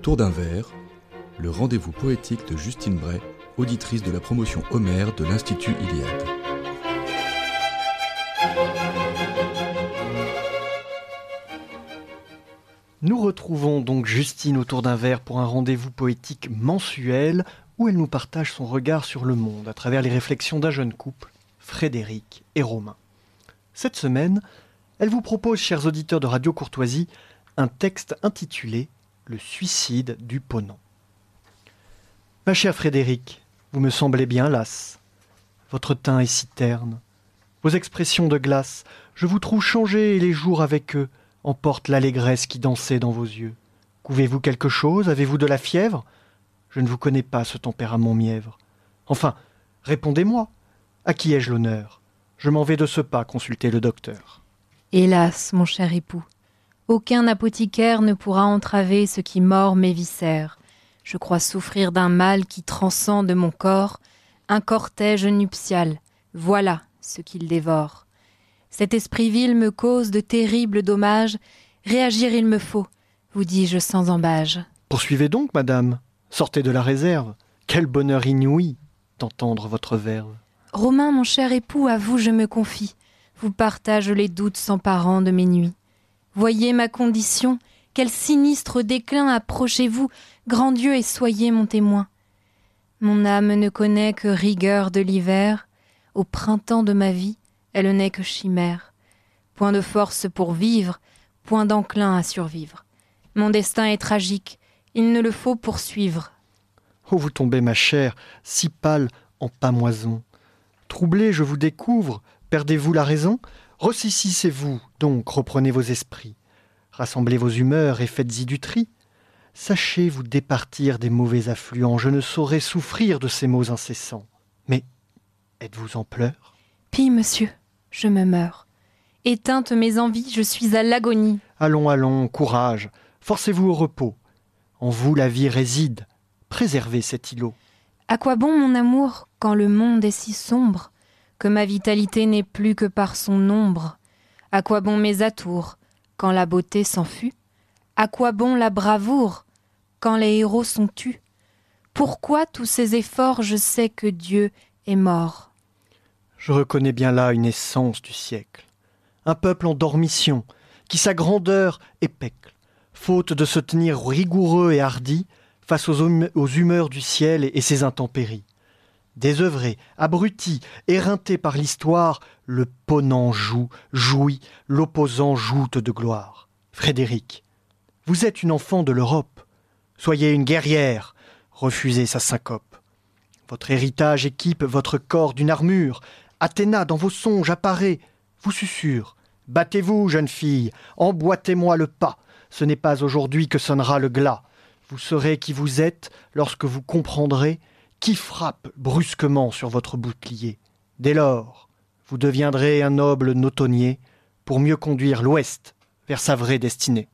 Autour d'un verre, le rendez-vous poétique de Justine Bray, auditrice de la promotion Homère de l'Institut Iliade. Nous retrouvons donc Justine autour d'un verre pour un rendez-vous poétique mensuel où elle nous partage son regard sur le monde à travers les réflexions d'un jeune couple, Frédéric et Romain. Cette semaine, elle vous propose, chers auditeurs de Radio Courtoisie, un texte intitulé Le suicide du Ponant. Ma chère Frédéric, vous me semblez bien lasse. Votre teint est si terne. Vos expressions de glace, je vous trouve changé et les jours avec eux emportent l'allégresse qui dansait dans vos yeux. Couvez-vous quelque chose? Avez-vous de la fièvre? Je ne vous connais pas, ce tempérament mièvre. Enfin, répondez-moi. À qui ai-je l'honneur? Je m'en vais de ce pas consulter le docteur. Hélas, mon cher époux, aucun apothicaire ne pourra entraver ce qui mord mes viscères. Je crois souffrir d'un mal qui transcende mon corps, un cortège nuptial. Voilà ce qu'il dévore. Cet esprit vil me cause de terribles dommages. Réagir il me faut, vous dis-je sans embâge. Poursuivez donc, madame. Sortez de la réserve. Quel bonheur inouï d'entendre votre verve. Romain, mon cher époux, à vous je me confie vous partage les doutes sans parents de mes nuits. Voyez ma condition, quel sinistre déclin approchez-vous, grand Dieu, et soyez mon témoin. Mon âme ne connaît que rigueur de l'hiver, au printemps de ma vie, elle n'est que chimère. Point de force pour vivre, point d'enclin à survivre. Mon destin est tragique, il ne le faut poursuivre. Oh, vous tombez, ma chère, si pâle en pamoison. Troublé, je vous découvre, Perdez-vous la raison? Ressaisissez-vous, donc reprenez vos esprits. Rassemblez vos humeurs et faites-y du tri. Sachez vous départir des mauvais affluents, je ne saurais souffrir de ces mots incessants. Mais êtes-vous en pleurs? Pis, monsieur, je me meurs. Éteinte mes envies, je suis à l'agonie. Allons, allons, courage, forcez-vous au repos. En vous la vie réside, préservez cet îlot. À quoi bon mon amour quand le monde est si sombre? Que ma vitalité n'est plus que par son ombre. À quoi bon mes atours, quand la beauté s'enfuit? À quoi bon la bravoure, quand les héros sont tus? Pourquoi tous ces efforts, je sais que Dieu est mort. Je reconnais bien là une essence du siècle, un peuple en dormition, qui sa grandeur épecle, faute de se tenir rigoureux et hardi face aux, hum-, aux humeurs du ciel et ses intempéries. Désœuvré, abruti, éreinté par l'histoire, le ponant joue, jouit, l'opposant joute de gloire. Frédéric, vous êtes une enfant de l'Europe. Soyez une guerrière, refusez sa syncope. Votre héritage équipe votre corps d'une armure. Athéna, dans vos songes, apparaît, vous susurre. Battez-vous, jeune fille, emboîtez-moi le pas. Ce n'est pas aujourd'hui que sonnera le glas. Vous saurez qui vous êtes lorsque vous comprendrez qui frappe brusquement sur votre bouclier. Dès lors, vous deviendrez un noble notonnier pour mieux conduire l'Ouest vers sa vraie destinée.